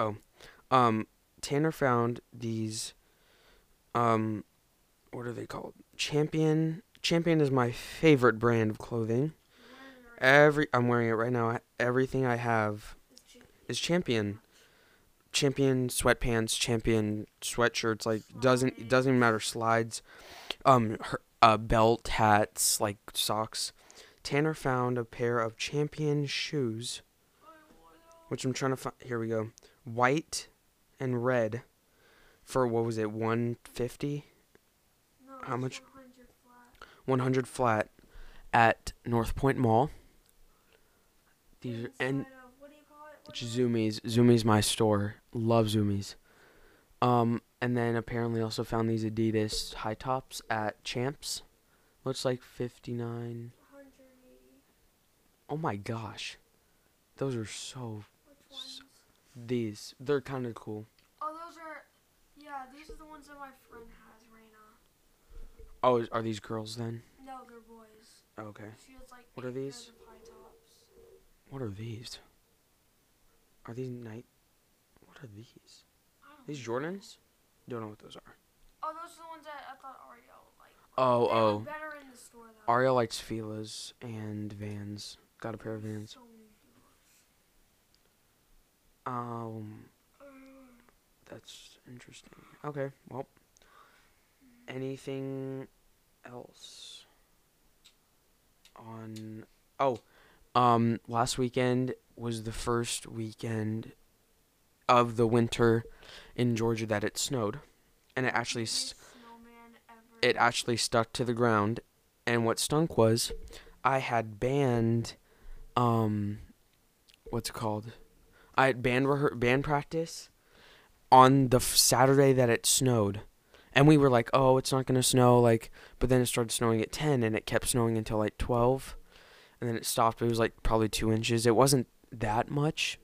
Oh, um, Tanner found these. Um, what are they called? Champion. Champion is my favorite brand of clothing. Every I'm wearing it right now. Everything I have is Champion. Champion sweatpants, Champion sweatshirts. Like doesn't it doesn't even matter. Slides, um, her, uh, belt, hats, like socks. Tanner found a pair of Champion shoes, which I'm trying to find. Here we go. White and red, for what was it? One fifty. No, How much? 100 flat. 100 flat at North Point Mall. These are and of- what do you call it? What it's is it? Zumiez. Zumiez my store. Love Zumiez. Um and then apparently also found these Adidas high tops at Champs. Looks like 59. Oh my gosh. Those are so Which S- ones? These. They're kind of cool. Oh, those are. Yeah, these are the ones that my friend has, Raina. Oh, are these girls then? No, they're boys. Okay. She has like. What are these? What are these? Are these night What are these? These know. Jordans? Don't know what those are. Oh, those are the ones that I thought Ariel like. Oh, They oh. better in the store though. Aria likes Fila's and Vans. Got a pair of Vans. So Um, that's interesting. Okay, well, anything else on? Oh, um, last weekend was the first weekend of the winter in Georgia that it snowed, and it actually s- Biggest snowman ever. it actually stuck to the ground. And what stunk was, I had banned, um, what's it called? I had band rehe- band practice on the f- Saturday that it snowed, and we were like, "Oh, it's not gonna snow." Like, but then it started snowing at ten, and it kept snowing until like twelve, and then it stopped. It was like probably two inches. It wasn't that much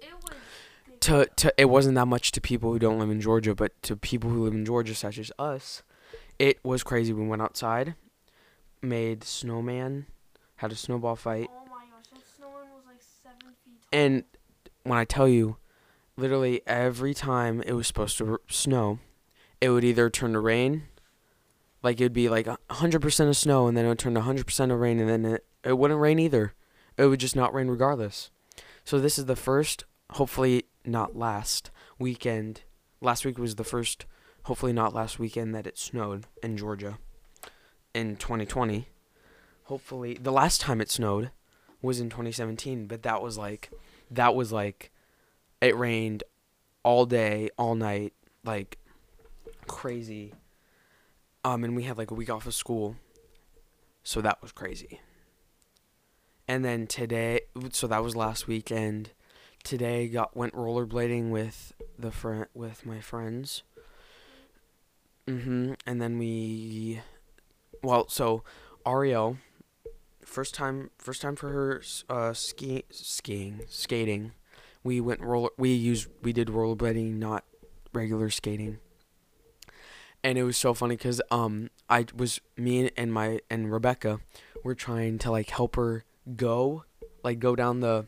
It was. To, to it wasn't that much to people who don't live in Georgia, but to people who live in Georgia, such as us, it was crazy. We went outside, made snowman, had a snowball fight, Oh my gosh, that snowman was like seven feet tall. and when I tell you, literally every time it was supposed to snow, it would either turn to rain, like it would be like a hundred percent of snow, and then it would turn to hundred percent of rain, and then it it wouldn't rain either. It would just not rain regardless. So this is the first, hopefully not last weekend. Last week was the first, hopefully not last weekend that it snowed in Georgia in 2020. Hopefully, the last time it snowed was in 2017, but that was like that was like it rained all day, all night, like crazy. Um, and we had like a week off of school, so that was crazy. And then today, so that was last weekend. Today got went rollerblading with the friend with my friends. Mhm. And then we, well, so Ariel, first time, first time for her uh ski skiing skating. We went roller. We used we did rollerblading, not regular skating. And it was so funny because um I was me and my and Rebecca were trying to like help her go like go down the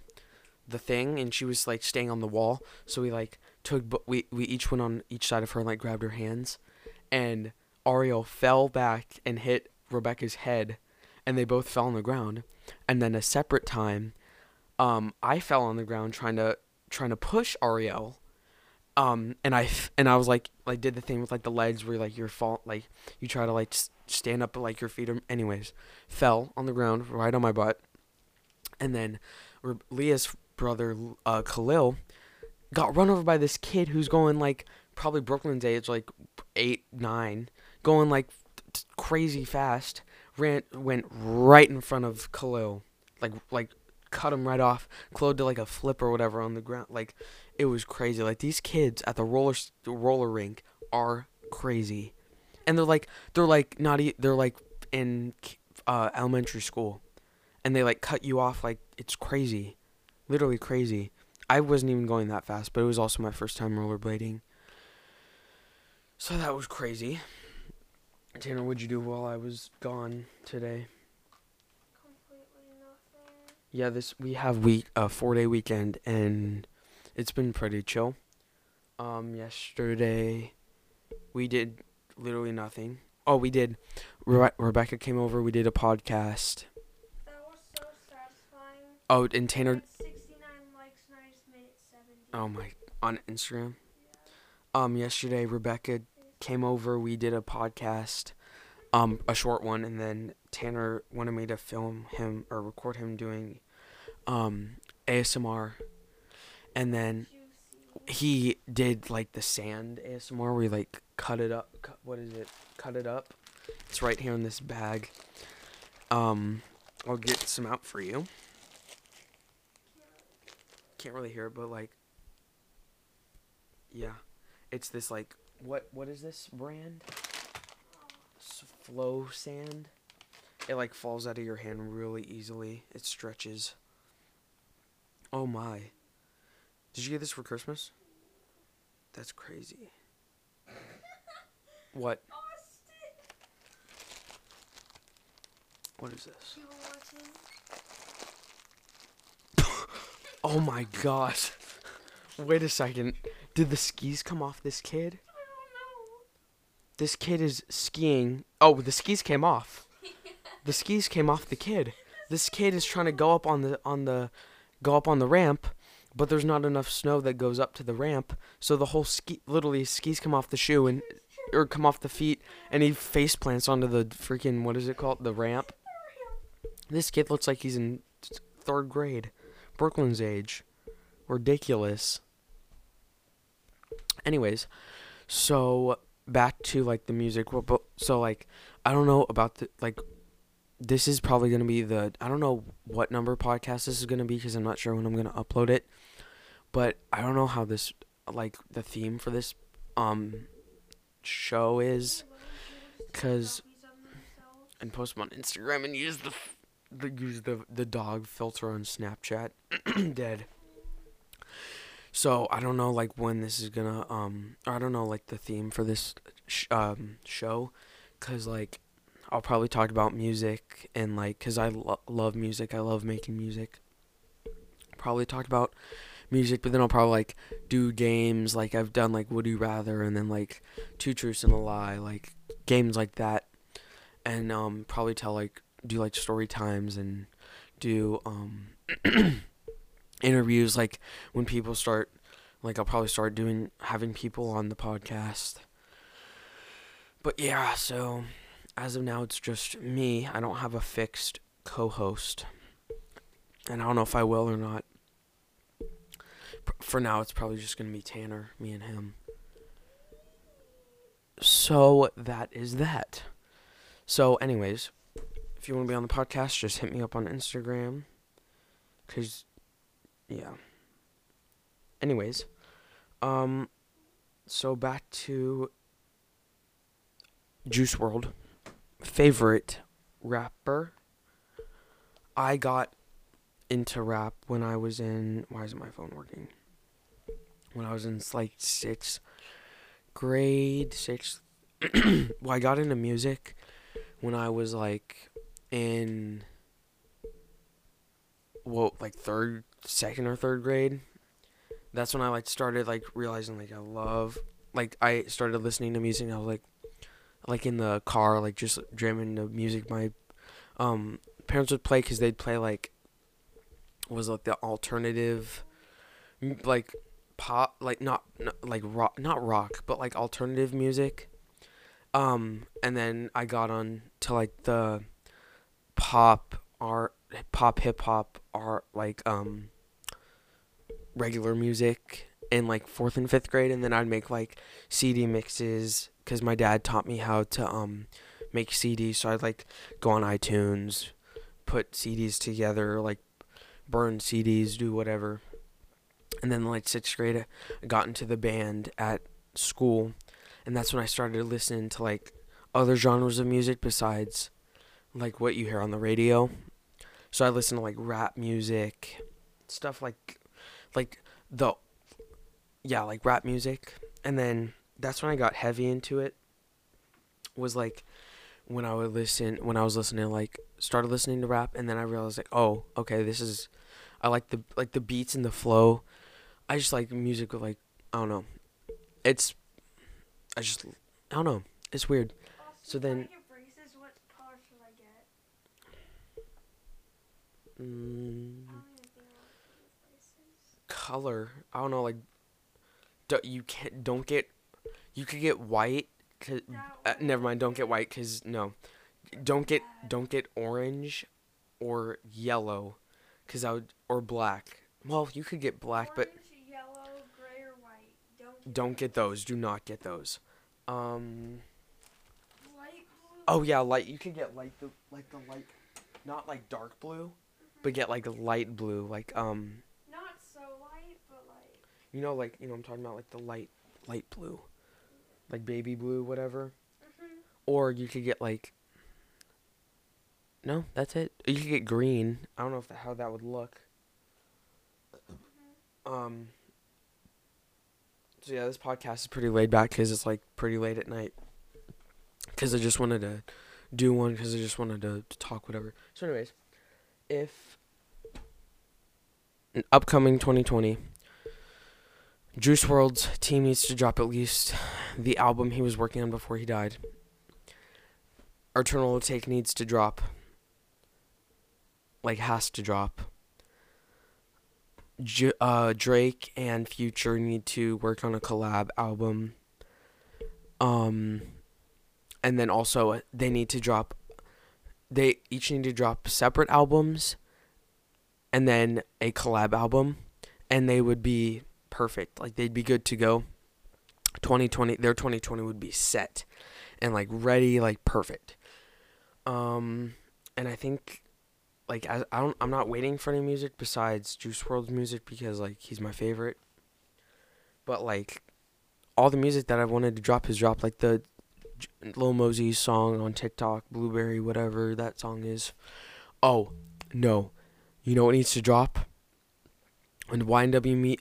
the thing and she was like staying on the wall so we like took we we each went on each side of her and like grabbed her hands and Ariel fell back and hit Rebecca's head and they both fell on the ground. And then a separate time um I fell on the ground trying to trying to push Ariel. Um and I f- and I was like like did the thing with like the legs where like you're fall like you try to like s- stand up like your feet are anyways fell on the ground right on my butt. And then Leah's brother uh Khalil got run over by this kid who's going like probably Brooklyn's age like 8 9 going like t- crazy fast ran went right in front of Khalil. Like like cut him right off. Khalil did like a flip or whatever on the ground. Like it was crazy. Like these kids at the roller roller rink are crazy. And they're like they're like not e- they're like in uh elementary school. And they like cut you off like it's crazy. Literally crazy. I wasn't even going that fast but it was also my first time rollerblading. So that was crazy tanner what'd you do while i was gone today Completely nothing. yeah this we have week a four day weekend and it's been pretty chill. Um, yesterday we did literally nothing. Oh, we did. Rebe- Rebecca came over. We did a podcast. That was so satisfying. Oh, and Tanner. 69 likes and I just made it 70. Oh my, on Instagram. Um, yesterday Rebecca came over. We did a podcast, um, a short one, and then Tanner wanted me to film him or record him doing, um, ASMR, and then he did like the sand ASMR where he like cut it up. Cut, what is it? Cut it up. It's right here in this bag. Um, I'll get some out for you. Can't really hear it, but like, yeah, it's this like what what is this brand? Flow sand. It like falls out of your hand really easily. It stretches. Oh my. Did you get this for Christmas? That's crazy. What? What is this? Oh my gosh. Wait a second. Did the skis come off this kid? This kid is skiing. Oh, the skis came off. The skis came off the kid. This kid is trying to go up on the on the go up on the ramp, but there's not enough snow that goes up to the ramp, so the whole ski literally skis come off the shoe and or come off the feet and he face plants onto the freaking what is it called? The ramp. This kid looks like he's in 3rd grade. Brooklyn's age. Ridiculous. Anyways, so back to like the music. But so like I don't know about the like. This is probably gonna be the I don't know what number podcast this is gonna be because I'm not sure when I'm gonna upload it. But I don't know how this like the theme for this um show is because and post them on Instagram and use the the use the the dog filter on Snapchat. Dead. So I don't know like when this is gonna um I don't know like the theme for this sh- um show, cause like I'll probably talk about music and like cause I lo- love music. I love making music. Probably talk about music, but then I'll probably like do games. Like I've done like Would You Rather and then like Two Truths and a Lie like games like that, and um probably tell like do like story times and do um interviews like when people start like I'll probably start doing having people on the podcast. But yeah, so as of now it's just me. I don't have a fixed co-host. And I don't know if I will or not. For now it's probably just going to be Tanner, me and him. So that is that. So anyways, if you want to be on the podcast, just hit me up on Instagram. Cause, yeah. Anyways, um, so back to Juice WRLD. Favorite rapper. I got into rap when I was in. Why isn't my phone working? When I was in like sixth grade, sixth. well, I got into music when I was like in well, like third, second or third grade. That's when I like started like realizing like I love like I started listening to music. I was like, like in the car, like just jamming the music my um parents would play because they'd play like was like the alternative, like pop, like not, not like rock, not rock, but like alternative music. Um, and then I got on to like the pop art, pop hip hop art, like um regular music in like fourth and fifth grade, and then I'd make like CD mixes because my dad taught me how to um make CDs. So I'd like go on iTunes, put CDs together, like burn CDs, do whatever. And then like sixth grade, I got into the band at school, and that's when I started listening to like other genres of music besides like what you hear on the radio. So I listened to like rap music, stuff like like the yeah, like rap music. And then that's when I got heavy into it. Was like when I would listen when I was listening like started listening to rap and then I realized like, oh, okay, this is I like the like the beats and the flow I just like music with like I don't know. It's I just I don't know. It's weird. So then- get braces, what color should I get? Mm, I don't even think I want to get braces. color. I don't know. Like, do, you can't. Don't get. You could get white. Cause, uh, never mind. Don't get white. Cause no. Don't get. Don't get orange, or yellow, cause I would or black. Well, you could get black, but Orange, yellow, gray, or white. Don't get those. Do not get those. Um. light blue. Oh yeah, light. You can get light the like the light, not like dark blue, but get like a light blue, like um, Not so light, but like. you know, like you know, I'm talking about like the light, light blue, like baby blue, whatever. Mhm. Or you could get like. No, that's it. You could get green. I don't know if that, how that would look. Um. So yeah, this podcast is pretty laid back because it's like pretty late at night. Because I just wanted to do one because I just wanted to, to talk whatever. So, anyways, if upcoming 2020, Juice WRLD's team needs to drop at least the album he was working on before he died. Eternal Take needs to drop. Like has to drop. J- uh, Drake and Future need to work on a collab album. Um, and then also they need to drop. They each need to drop separate albums, and then a collab album, and they would be perfect. Like they'd be good to go. 2020, their 2020 would be set, and like ready, like perfect. Um, and I think like I, I don't I'm not waiting for any music besides Juice WRLD's music because like he's my favorite. But like all the music that I've wanted to drop has dropped like the Lil Mosey's song on TikTok, Blueberry, whatever that song is. Oh, no. You know what needs to drop? When YNW me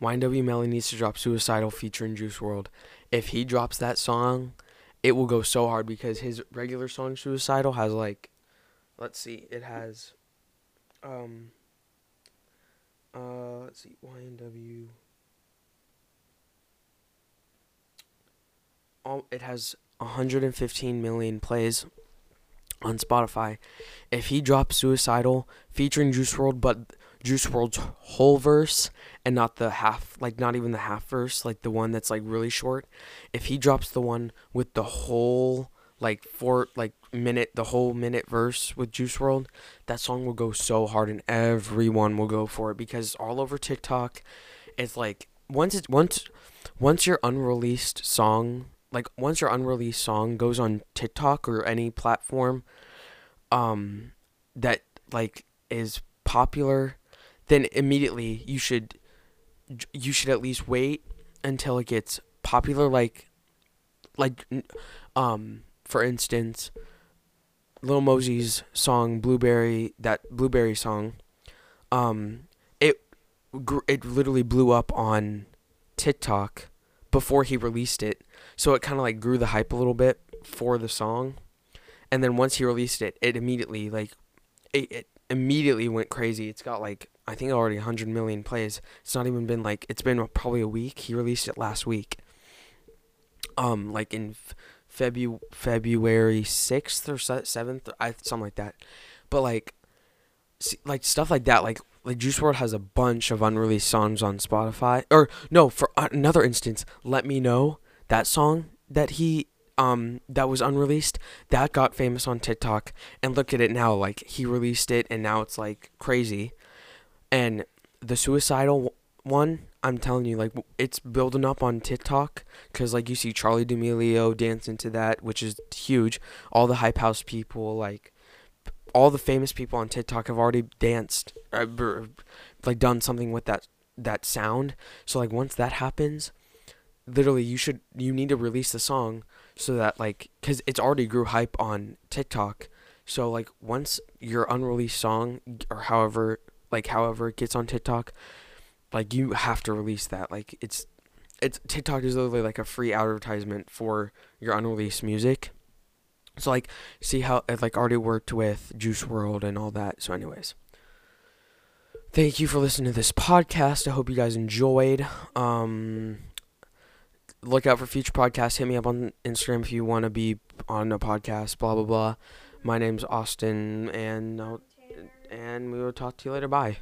YNW Melly needs to drop Suicidal featuring Juice WRLD. If he drops that song, it will go so hard because his regular song Suicidal has like let's see, it has um uh let's see, YNW it has 115 million plays on Spotify. If he drops Suicidal featuring Juice WRLD, but Juice WRLD's whole verse and not the half, like not even the half verse, like the one that's like really short. If he drops the one with the whole like four like minute, the whole minute verse with Juice WRLD, that song will go so hard and everyone will go for it because all over TikTok, it's like once it's once once your unreleased song like once your unreleased song goes on TikTok or any platform um that like is popular then immediately you should you should at least wait until it gets popular like like um for instance Lil Mosey's song Blueberry that Blueberry song um it it literally blew up on TikTok before he released it so it kind of like grew the hype a little bit for the song. And then once he released it it immediately like it, it immediately went crazy. It's got like i think already 100 million plays. It's not even been like it's been probably a week. He released it last week. Um like in f- Febu- february 6th or se- 7th I, something like that. But like see, like stuff like that like like Juice WRLD has a bunch of unreleased songs on Spotify. Or no, for uh, another instance, Let Me Know that song that he um that was unreleased that got famous on TikTok and look at it now like he released it and now it's like crazy. And the suicidal one, I'm telling you like it's building up on TikTok cuz like you see Charli D'Amelio dancing to that, which is huge. All the hype house people like all the famous people on TikTok have already danced, uh, like done something with that that sound. So like once that happens, literally you should you need to release the song so that like cuz it's already grew hype on TikTok. So like once your unreleased song or however like however it gets on TikTok, like you have to release that. Like it's it's TikTok is literally like a free advertisement for your unreleased music. So like see how it like already worked with Juice WRLD and all that. So anyways. thank you for listening to this podcast. I hope you guys enjoyed. Um, look out for future podcasts. Hit me up on Instagram if you want to be on a podcast. Blah blah blah. My name's Austin, and I'll, and we will talk to you later. Bye.